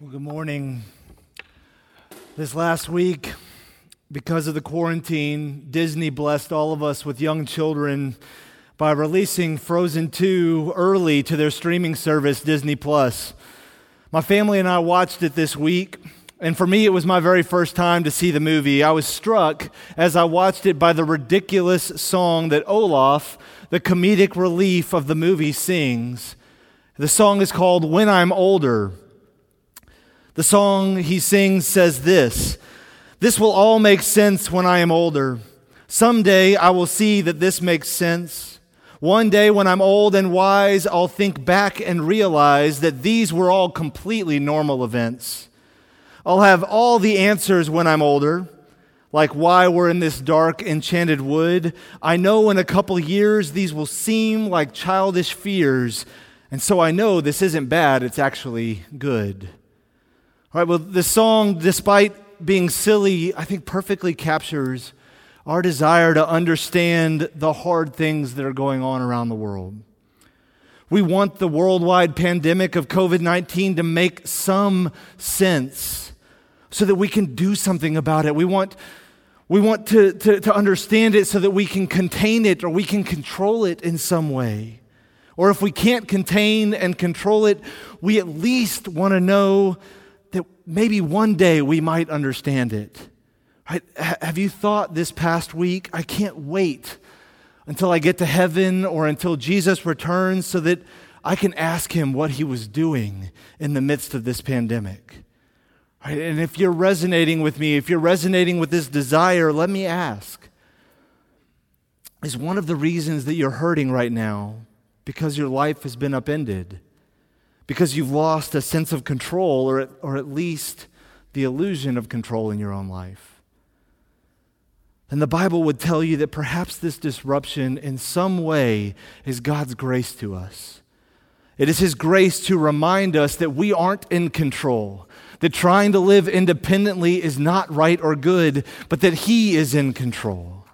Well, good morning. This last week, because of the quarantine, Disney blessed all of us with young children by releasing Frozen 2 early to their streaming service, Disney Plus. My family and I watched it this week, and for me, it was my very first time to see the movie. I was struck as I watched it by the ridiculous song that Olaf, the comedic relief of the movie, sings. The song is called When I'm Older. The song he sings says this This will all make sense when I am older. Someday I will see that this makes sense. One day when I'm old and wise, I'll think back and realize that these were all completely normal events. I'll have all the answers when I'm older, like why we're in this dark, enchanted wood. I know in a couple years these will seem like childish fears, and so I know this isn't bad, it's actually good. All right, well, this song, despite being silly, I think perfectly captures our desire to understand the hard things that are going on around the world. We want the worldwide pandemic of COVID 19 to make some sense so that we can do something about it. We want, we want to, to, to understand it so that we can contain it or we can control it in some way. Or if we can't contain and control it, we at least want to know that maybe one day we might understand it. Right? Have you thought this past week, I can't wait until I get to heaven or until Jesus returns so that I can ask him what he was doing in the midst of this pandemic? Right? And if you're resonating with me, if you're resonating with this desire, let me ask Is one of the reasons that you're hurting right now because your life has been upended? Because you've lost a sense of control or at, or at least the illusion of control in your own life. And the Bible would tell you that perhaps this disruption in some way is God's grace to us. It is His grace to remind us that we aren't in control, that trying to live independently is not right or good, but that He is in control.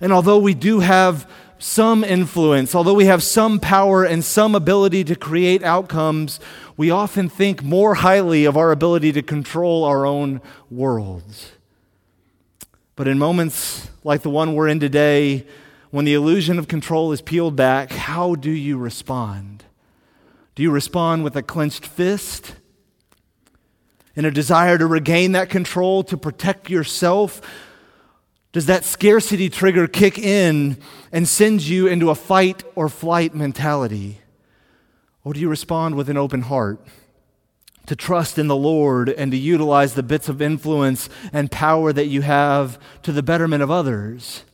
And although we do have some influence, although we have some power and some ability to create outcomes, we often think more highly of our ability to control our own worlds. But in moments like the one we're in today, when the illusion of control is peeled back, how do you respond? Do you respond with a clenched fist? In a desire to regain that control, to protect yourself? Does that scarcity trigger kick in and send you into a fight or flight mentality? Or do you respond with an open heart? To trust in the Lord and to utilize the bits of influence and power that you have to the betterment of others,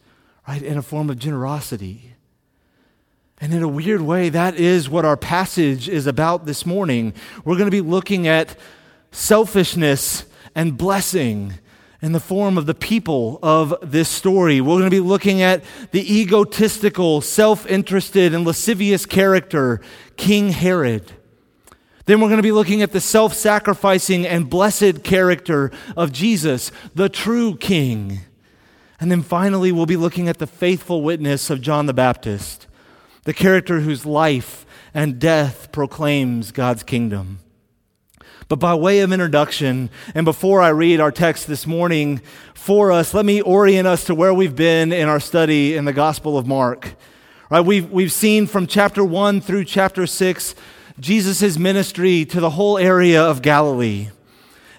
right? In a form of generosity. And in a weird way, that is what our passage is about this morning. We're going to be looking at selfishness and blessing in the form of the people of this story. We're going to be looking at the egotistical, self interested, and lascivious character, King Herod. Then we're going to be looking at the self sacrificing and blessed character of Jesus, the true King. And then finally, we'll be looking at the faithful witness of John the Baptist, the character whose life and death proclaims God's kingdom. But by way of introduction, and before I read our text this morning for us, let me orient us to where we've been in our study in the Gospel of Mark. Right, we've, we've seen from chapter 1 through chapter 6 Jesus' ministry to the whole area of Galilee.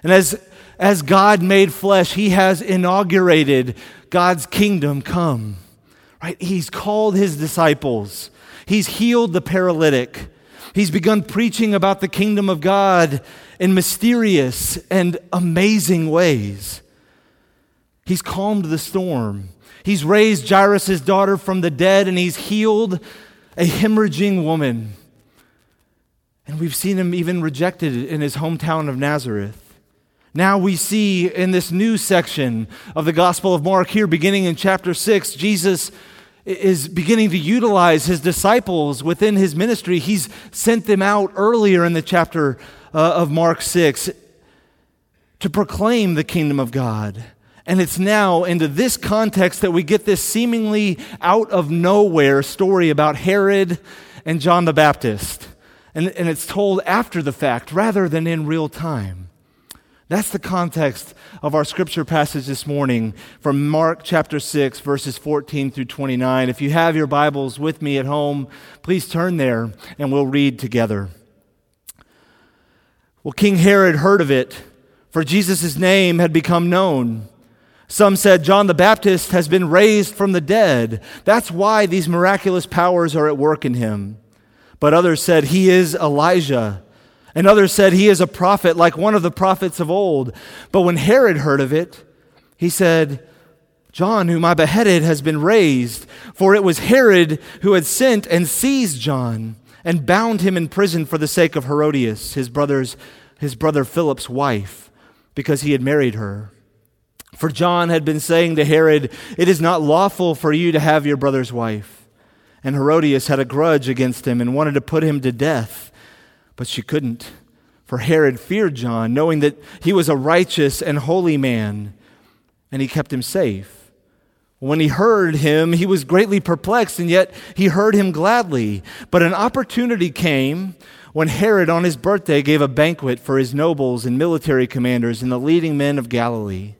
And as, as God made flesh, he has inaugurated God's kingdom come. Right? He's called his disciples. He's healed the paralytic. He's begun preaching about the kingdom of God in mysterious and amazing ways. He's calmed the storm. He's raised Jairus' daughter from the dead, and he's healed a hemorrhaging woman. And we've seen him even rejected in his hometown of Nazareth. Now we see in this new section of the Gospel of Mark, here beginning in chapter 6, Jesus is beginning to utilize his disciples within his ministry. He's sent them out earlier in the chapter uh, of Mark 6 to proclaim the kingdom of God. And it's now into this context that we get this seemingly out of nowhere story about Herod and John the Baptist. And, and it's told after the fact rather than in real time. That's the context of our scripture passage this morning from Mark chapter 6, verses 14 through 29. If you have your Bibles with me at home, please turn there and we'll read together. Well, King Herod heard of it, for Jesus' name had become known. Some said John the Baptist has been raised from the dead. That's why these miraculous powers are at work in him. But others said he is Elijah. And others said he is a prophet like one of the prophets of old. But when Herod heard of it, he said, John, whom I beheaded, has been raised. For it was Herod who had sent and seized John and bound him in prison for the sake of Herodias, his brother's, his brother Philip's wife, because he had married her. For John had been saying to Herod, It is not lawful for you to have your brother's wife. And Herodias had a grudge against him and wanted to put him to death. But she couldn't, for Herod feared John, knowing that he was a righteous and holy man, and he kept him safe. When he heard him, he was greatly perplexed, and yet he heard him gladly. But an opportunity came when Herod, on his birthday, gave a banquet for his nobles and military commanders and the leading men of Galilee.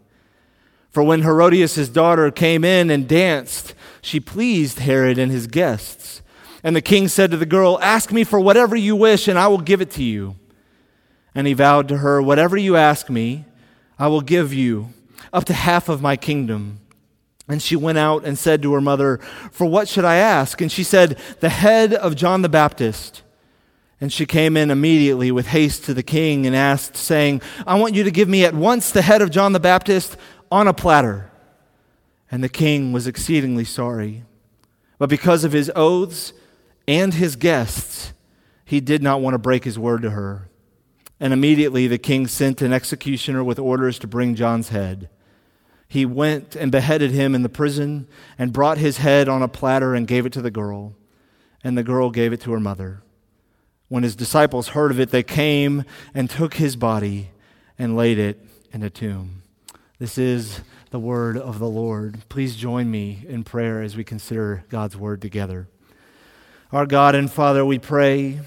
For when Herodias' daughter came in and danced, she pleased Herod and his guests. And the king said to the girl, Ask me for whatever you wish, and I will give it to you. And he vowed to her, Whatever you ask me, I will give you, up to half of my kingdom. And she went out and said to her mother, For what should I ask? And she said, The head of John the Baptist. And she came in immediately with haste to the king and asked, saying, I want you to give me at once the head of John the Baptist on a platter. And the king was exceedingly sorry. But because of his oaths and his guests, he did not want to break his word to her. And immediately the king sent an executioner with orders to bring John's head. He went and beheaded him in the prison and brought his head on a platter and gave it to the girl. And the girl gave it to her mother. When his disciples heard of it, they came and took his body and laid it in a tomb. This is the word of the Lord. Please join me in prayer as we consider God's word together. Our God and Father, we pray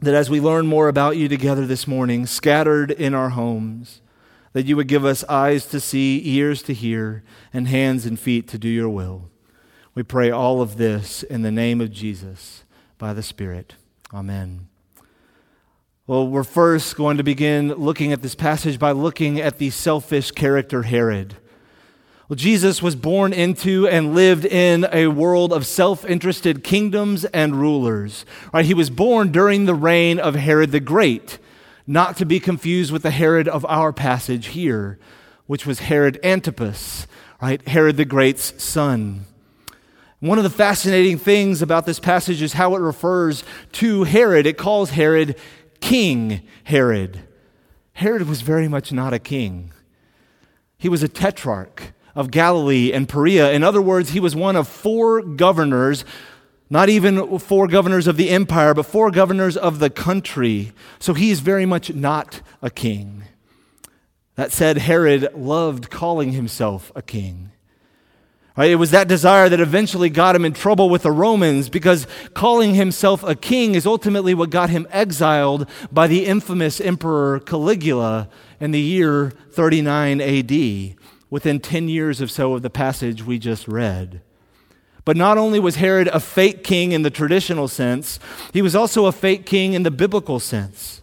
that as we learn more about you together this morning, scattered in our homes, that you would give us eyes to see, ears to hear, and hands and feet to do your will. We pray all of this in the name of Jesus by the Spirit. Amen. Well, we're first going to begin looking at this passage by looking at the selfish character Herod. Well, Jesus was born into and lived in a world of self interested kingdoms and rulers. Right? He was born during the reign of Herod the Great, not to be confused with the Herod of our passage here, which was Herod Antipas, right? Herod the Great's son. One of the fascinating things about this passage is how it refers to Herod. It calls Herod King Herod. Herod was very much not a king. He was a tetrarch of Galilee and Perea. In other words, he was one of four governors, not even four governors of the empire, but four governors of the country. So he is very much not a king. That said, Herod loved calling himself a king. Right? It was that desire that eventually got him in trouble with the Romans because calling himself a king is ultimately what got him exiled by the infamous Emperor Caligula in the year 39 AD, within 10 years or so of the passage we just read. But not only was Herod a fake king in the traditional sense, he was also a fake king in the biblical sense.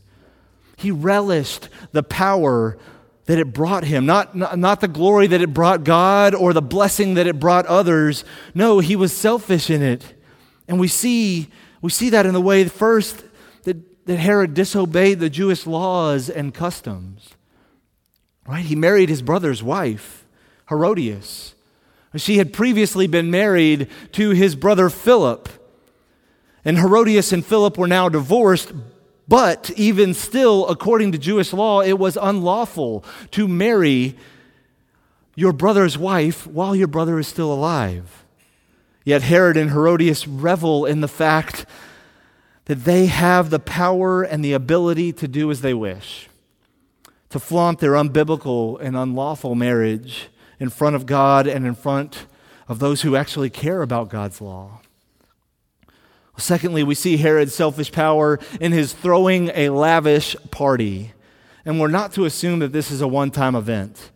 He relished the power that it brought him, not, not, not, the glory that it brought God or the blessing that it brought others. No, he was selfish in it. And we see, we see that in the way, first, that, that Herod disobeyed the Jewish laws and customs. Right? He married his brother's wife, Herodias. She had previously been married to his brother Philip. And Herodias and Philip were now divorced, but even still, according to Jewish law, it was unlawful to marry your brother's wife while your brother is still alive. Yet Herod and Herodias revel in the fact that they have the power and the ability to do as they wish, to flaunt their unbiblical and unlawful marriage in front of God and in front of those who actually care about God's law. Secondly, we see Herod's selfish power in his throwing a lavish party. And we're not to assume that this is a one time event.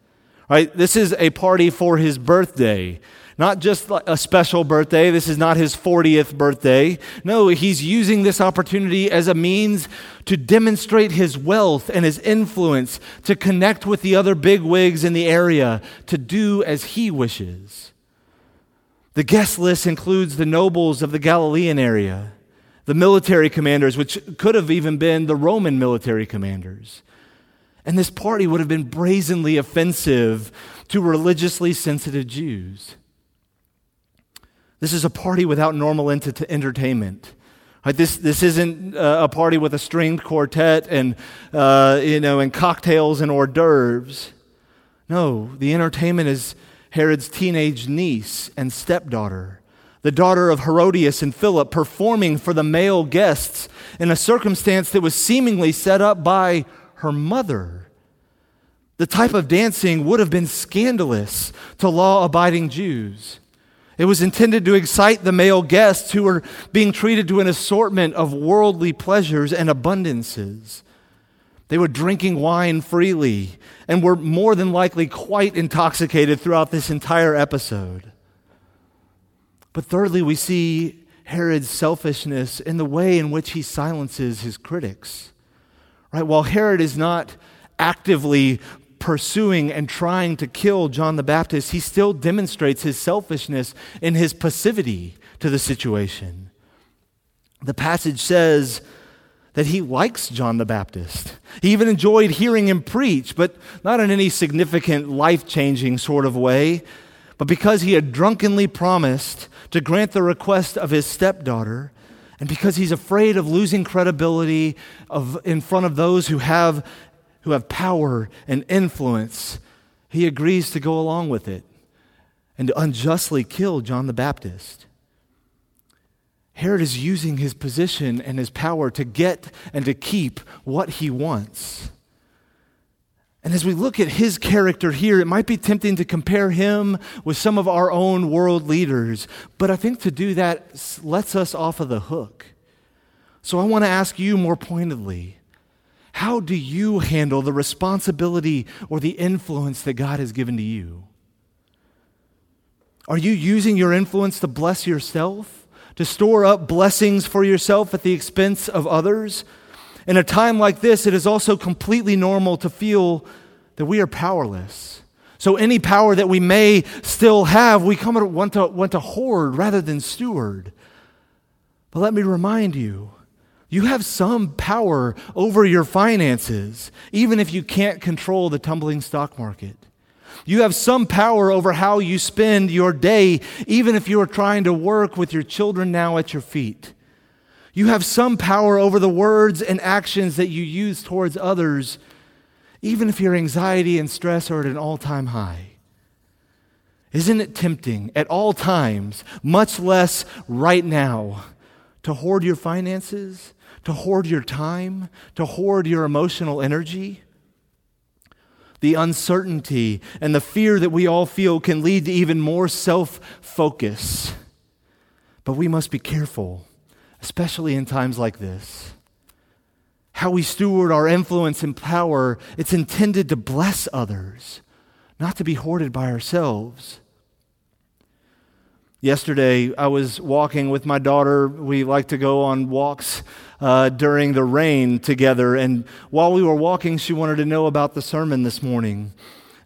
Right? This is a party for his birthday. Not just a special birthday. This is not his 40th birthday. No, he's using this opportunity as a means to demonstrate his wealth and his influence, to connect with the other big wigs in the area, to do as he wishes. The guest list includes the nobles of the Galilean area, the military commanders, which could have even been the Roman military commanders. And this party would have been brazenly offensive to religiously sensitive Jews. This is a party without normal ent- entertainment. Right, this, this isn't uh, a party with a stringed quartet and, uh, you know, and cocktails and hors d'oeuvres. No, the entertainment is Herod's teenage niece and stepdaughter, the daughter of Herodias and Philip, performing for the male guests in a circumstance that was seemingly set up by her mother. The type of dancing would have been scandalous to law abiding Jews. It was intended to excite the male guests who were being treated to an assortment of worldly pleasures and abundances. They were drinking wine freely and were more than likely quite intoxicated throughout this entire episode. But thirdly, we see Herod's selfishness in the way in which he silences his critics. Right? While Herod is not actively pursuing and trying to kill John the Baptist, he still demonstrates his selfishness in his passivity to the situation. The passage says that he likes John the Baptist. He even enjoyed hearing him preach, but not in any significant life changing sort of way, but because he had drunkenly promised to grant the request of his stepdaughter. And because he's afraid of losing credibility of, in front of those who have who have power and influence, he agrees to go along with it and to unjustly kill John the Baptist. Herod is using his position and his power to get and to keep what he wants. And as we look at his character here, it might be tempting to compare him with some of our own world leaders, but I think to do that lets us off of the hook. So I want to ask you more pointedly how do you handle the responsibility or the influence that God has given to you? Are you using your influence to bless yourself, to store up blessings for yourself at the expense of others? In a time like this, it is also completely normal to feel that we are powerless. So, any power that we may still have, we come to want to, want to hoard rather than steward. But let me remind you you have some power over your finances, even if you can't control the tumbling stock market. You have some power over how you spend your day, even if you are trying to work with your children now at your feet. You have some power over the words and actions that you use towards others, even if your anxiety and stress are at an all time high. Isn't it tempting at all times, much less right now, to hoard your finances? to hoard your time, to hoard your emotional energy. The uncertainty and the fear that we all feel can lead to even more self focus. But we must be careful, especially in times like this. How we steward our influence and power, it's intended to bless others, not to be hoarded by ourselves. Yesterday, I was walking with my daughter. We like to go on walks uh, during the rain together. And while we were walking, she wanted to know about the sermon this morning.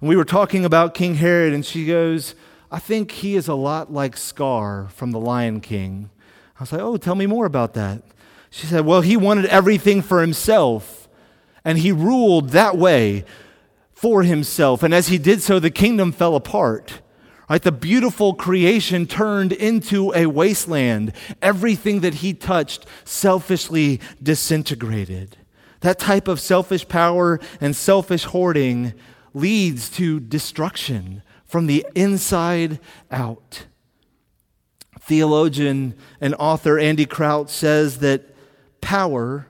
And we were talking about King Herod, and she goes, I think he is a lot like Scar from The Lion King. I was like, Oh, tell me more about that. She said, Well, he wanted everything for himself, and he ruled that way for himself. And as he did so, the kingdom fell apart. Right? The beautiful creation turned into a wasteland. Everything that he touched selfishly disintegrated. That type of selfish power and selfish hoarding leads to destruction from the inside out. Theologian and author Andy Crouch says that power,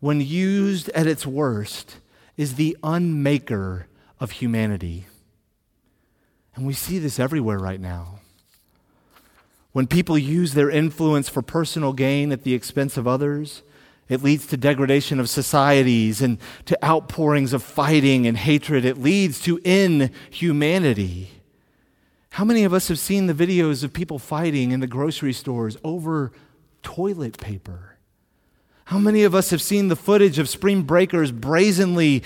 when used at its worst, is the unmaker of humanity. And we see this everywhere right now. When people use their influence for personal gain at the expense of others, it leads to degradation of societies and to outpourings of fighting and hatred. It leads to inhumanity. How many of us have seen the videos of people fighting in the grocery stores over toilet paper? How many of us have seen the footage of spring breakers brazenly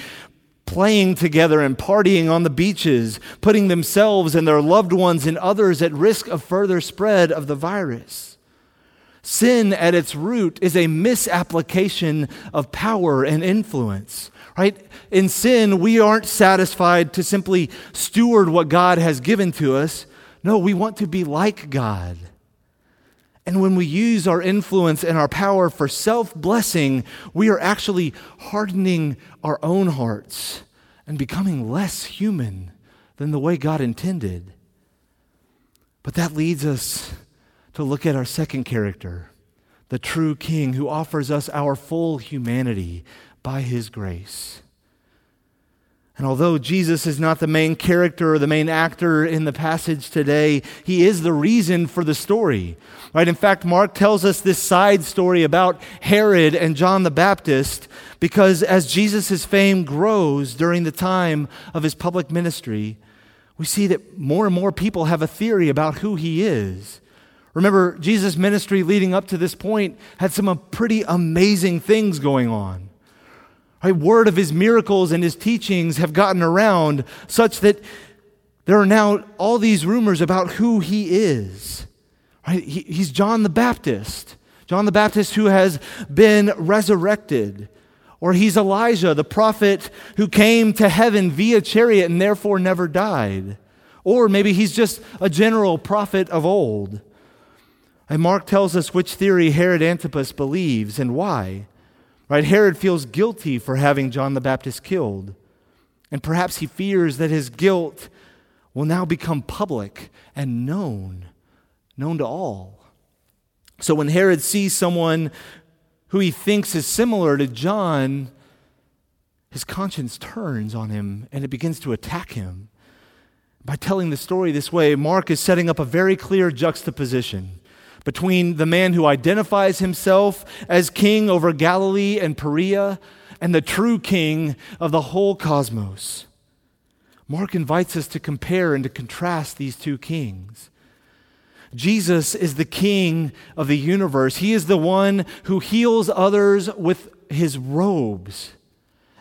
playing together and partying on the beaches, putting themselves and their loved ones and others at risk of further spread of the virus? Sin at its root is a misapplication of power and influence, right? In sin, we aren't satisfied to simply steward what God has given to us. No, we want to be like God. And when we use our influence and our power for self blessing, we are actually hardening our own hearts and becoming less human than the way God intended. But that leads us to look at our second character, the true King who offers us our full humanity by his grace. And although Jesus is not the main character or the main actor in the passage today, he is the reason for the story. Right? In fact, Mark tells us this side story about Herod and John the Baptist because as Jesus' fame grows during the time of his public ministry, we see that more and more people have a theory about who he is. Remember, Jesus' ministry leading up to this point had some pretty amazing things going on. Right? Word of his miracles and his teachings have gotten around such that there are now all these rumors about who he is. Right? He, he's John the Baptist, John the Baptist who has been resurrected. Or he's Elijah, the prophet who came to heaven via chariot and therefore never died. Or maybe he's just a general prophet of old. And Mark tells us which theory Herod Antipas believes and why. Right? Herod feels guilty for having John the Baptist killed. And perhaps he fears that his guilt will now become public and known, known to all. So when Herod sees someone who he thinks is similar to John, his conscience turns on him and it begins to attack him. By telling the story this way, Mark is setting up a very clear juxtaposition between the man who identifies himself as king over Galilee and Perea and the true king of the whole cosmos. Mark invites us to compare and to contrast these two kings. Jesus is the king of the universe. He is the one who heals others with his robes.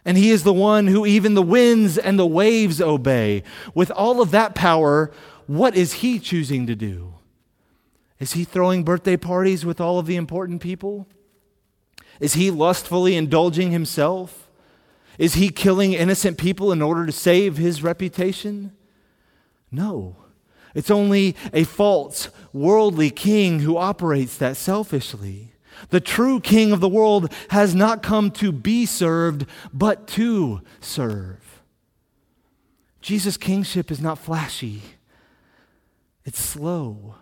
And he is the one who even the winds and the waves obey. With all of that power, what is he choosing to do? Is he throwing birthday parties with all of the important people? Is he lustfully indulging himself? Is he killing innocent people in order to save his reputation? No. It's only a false, worldly king who operates that selfishly. The true king of the world has not come to be served, but to serve. Jesus' kingship is not flashy, it's slow.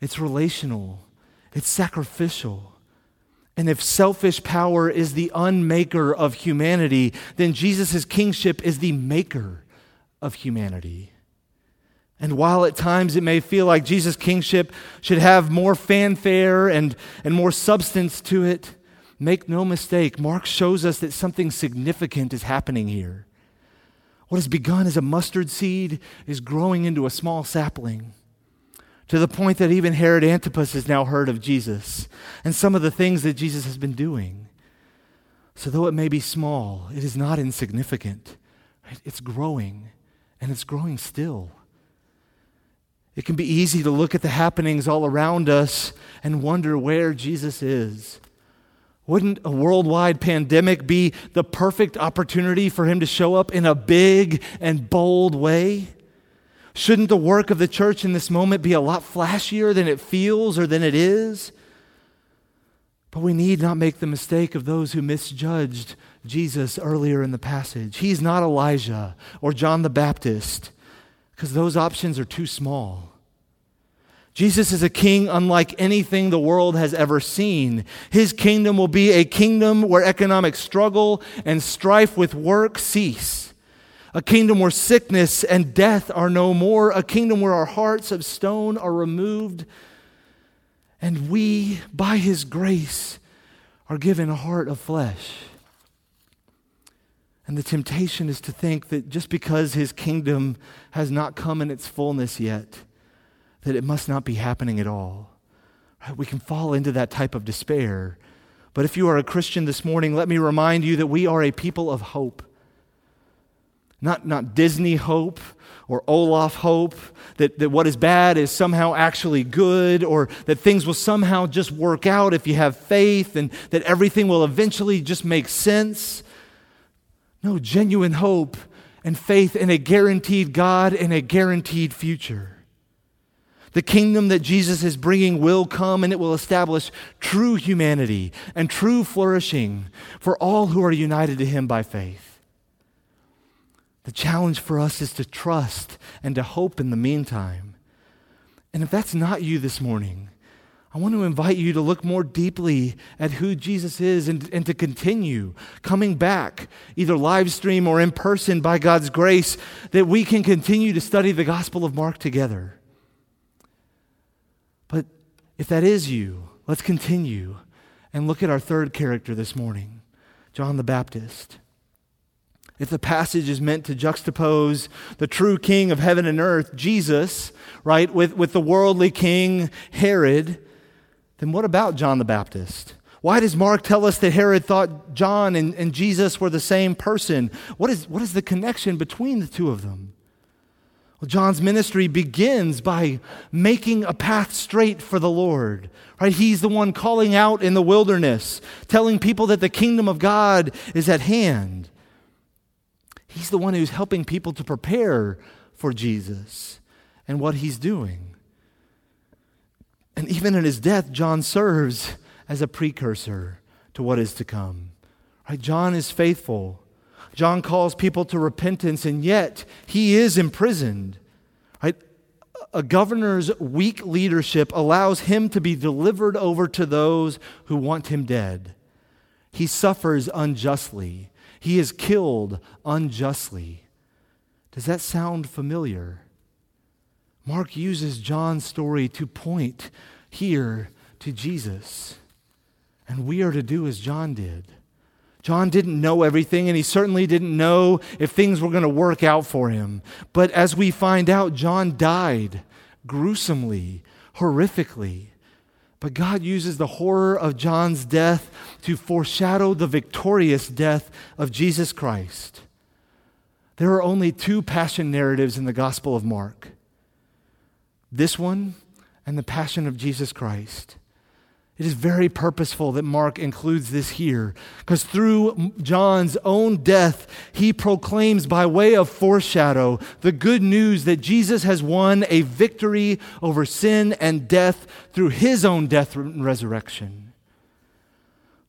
It's relational, it's sacrificial. And if selfish power is the unmaker of humanity, then Jesus' kingship is the maker of humanity. And while at times it may feel like Jesus' kingship should have more fanfare and, and more substance to it, make no mistake, Mark shows us that something significant is happening here. What has begun as a mustard seed is growing into a small sapling to the point that even Herod Antipas has now heard of Jesus and some of the things that Jesus has been doing. So, though it may be small, it is not insignificant. It's growing, and it's growing still. It can be easy to look at the happenings all around us and wonder where Jesus is. Wouldn't a worldwide pandemic be the perfect opportunity for him to show up in a big and bold way? Shouldn't the work of the church in this moment be a lot flashier than it feels or than it is? But we need not make the mistake of those who misjudged Jesus earlier in the passage. He's not Elijah or John the Baptist because those options are too small. Jesus is a king unlike anything the world has ever seen. His kingdom will be a kingdom where economic struggle and strife with work cease a kingdom where sickness and death are no more, a kingdom where our hearts of stone are removed, And we, by his grace, are given a heart of flesh. And the temptation is to think that just because his kingdom has not come in its fullness yet, that it must not be happening at all. We can fall into that type of despair. But if you are a Christian this morning, let me remind you that we are a people of hope. Not, not Disney hope or Olaf hope, that, that what is bad is somehow actually good, or that things will somehow just work out if you have faith, and that everything will eventually just make sense. No, genuine hope and faith in a guaranteed God and a guaranteed future. The kingdom that Jesus is bringing will come and it will establish true humanity and true flourishing for all who are united to Him by faith. The challenge for us is to trust and to hope in the meantime. And if that's not you this morning, I want to invite you to look more deeply at who Jesus is and, and to continue coming back, either live stream or in person by God's grace, that we can continue to study the Gospel of Mark together. But if that is you, let's continue and look at our third character this morning John the Baptist. If the passage is meant to juxtapose the true king of heaven and earth, Jesus, right, with, with the worldly king, Herod, then what about John the Baptist? Why does Mark tell us that Herod thought John and, and Jesus were the same person? What is, what is the connection between the two of them? Well, John's ministry begins by making a path straight for the Lord. Right? He's the one calling out in the wilderness, telling people that the kingdom of God is at hand. He's the one who's helping people to prepare for Jesus and what he's doing. And even in his death, John serves as a precursor to what is to come. Right? John is faithful. John calls people to repentance, and yet he is imprisoned. Right? A governor's weak leadership allows him to be delivered over to those who want him dead. He suffers unjustly. He is killed unjustly. Does that sound familiar? Mark uses John's story to point here to Jesus. And we are to do as John did. John didn't know everything, and he certainly didn't know if things were going to work out for him. But as we find out, John died gruesomely, horrifically. But God uses the horror of John's death to foreshadow the victorious death of Jesus Christ. There are only two passion narratives in the Gospel of Mark this one and the passion of Jesus Christ. It is very purposeful that Mark includes this here because through John's own death, he proclaims by way of foreshadow the good news that Jesus has won a victory over sin and death through his own death and resurrection.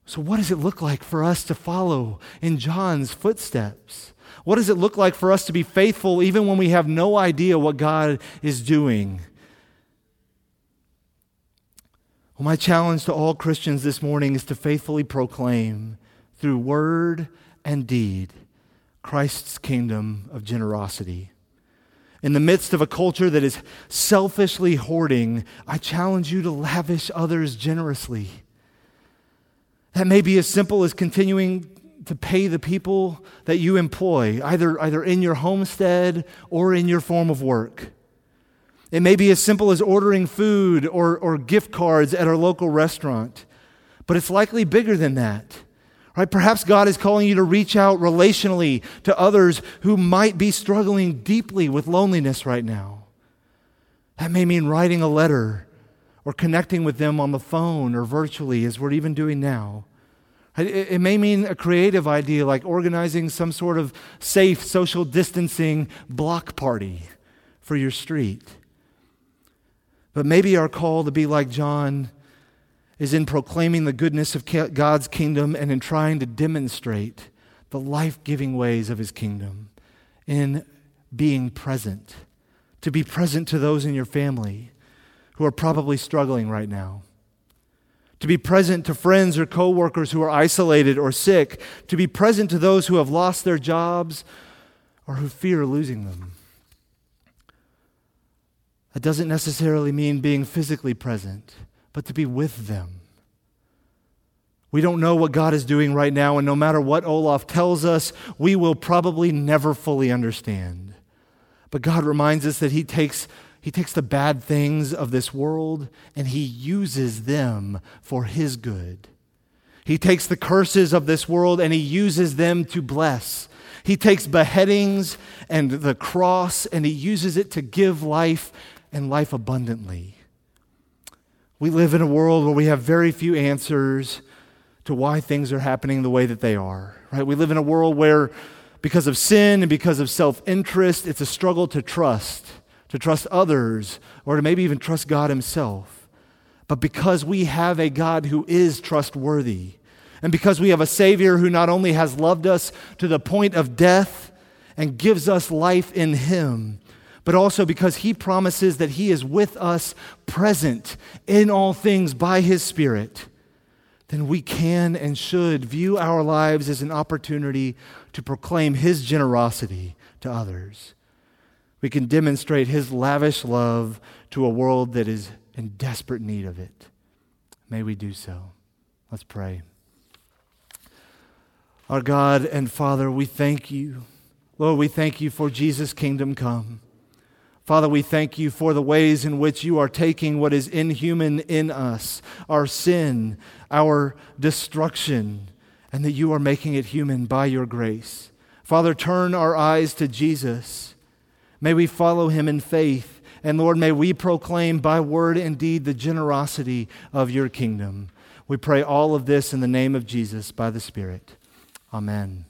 So, what does it look like for us to follow in John's footsteps? What does it look like for us to be faithful even when we have no idea what God is doing? Well, my challenge to all Christians this morning is to faithfully proclaim through word and deed Christ's kingdom of generosity. In the midst of a culture that is selfishly hoarding, I challenge you to lavish others generously. That may be as simple as continuing to pay the people that you employ, either, either in your homestead or in your form of work. It may be as simple as ordering food or, or gift cards at our local restaurant, but it's likely bigger than that. Right? Perhaps God is calling you to reach out relationally to others who might be struggling deeply with loneliness right now. That may mean writing a letter or connecting with them on the phone or virtually, as we're even doing now. It, may mean a creative idea like organizing some sort of safe social distancing block party for your street. But maybe our call to be like John is in proclaiming the goodness of God's kingdom and in trying to demonstrate the life giving ways of his kingdom, in being present, to be present to those in your family who are probably struggling right now. To be present to friends or coworkers who are isolated or sick, to be present to those who have lost their jobs or who fear losing them. That doesn't necessarily mean being physically present, but to be with them. We don't know what God is doing right now, and no matter what Olaf tells us, we will probably never fully understand. But God reminds us that He takes, he takes the bad things of this world and He uses them for His good. He takes the curses of this world and He uses them to bless. He takes beheadings and the cross and He uses it to give life and life abundantly. We live in a world where we have very few answers to why things are happening the way that they are. Right? We live in a world where because of sin and because of self-interest, it's a struggle to trust, to trust others, or to maybe even trust God himself. But because we have a God who is trustworthy, and because we have a Savior who not only has loved us to the point of death and gives us life in Him, but also because He promises that He is with us, present in all things by His Spirit, then we can and should view our lives as an opportunity to proclaim His generosity to others. We can demonstrate His lavish love to a world that is in desperate need of it. May we do so. Let's pray. Our God and Father, we thank you. Lord, we thank you for Jesus' kingdom come. Father, we thank you for the ways in which you are taking what is inhuman in us, our sin, our destruction, and that you are making it human by your grace. Father, turn our eyes to Jesus. May we follow him in faith. And Lord, may we proclaim by word and deed the generosity of your kingdom. We pray all of this in the name of Jesus by the Spirit. Amen.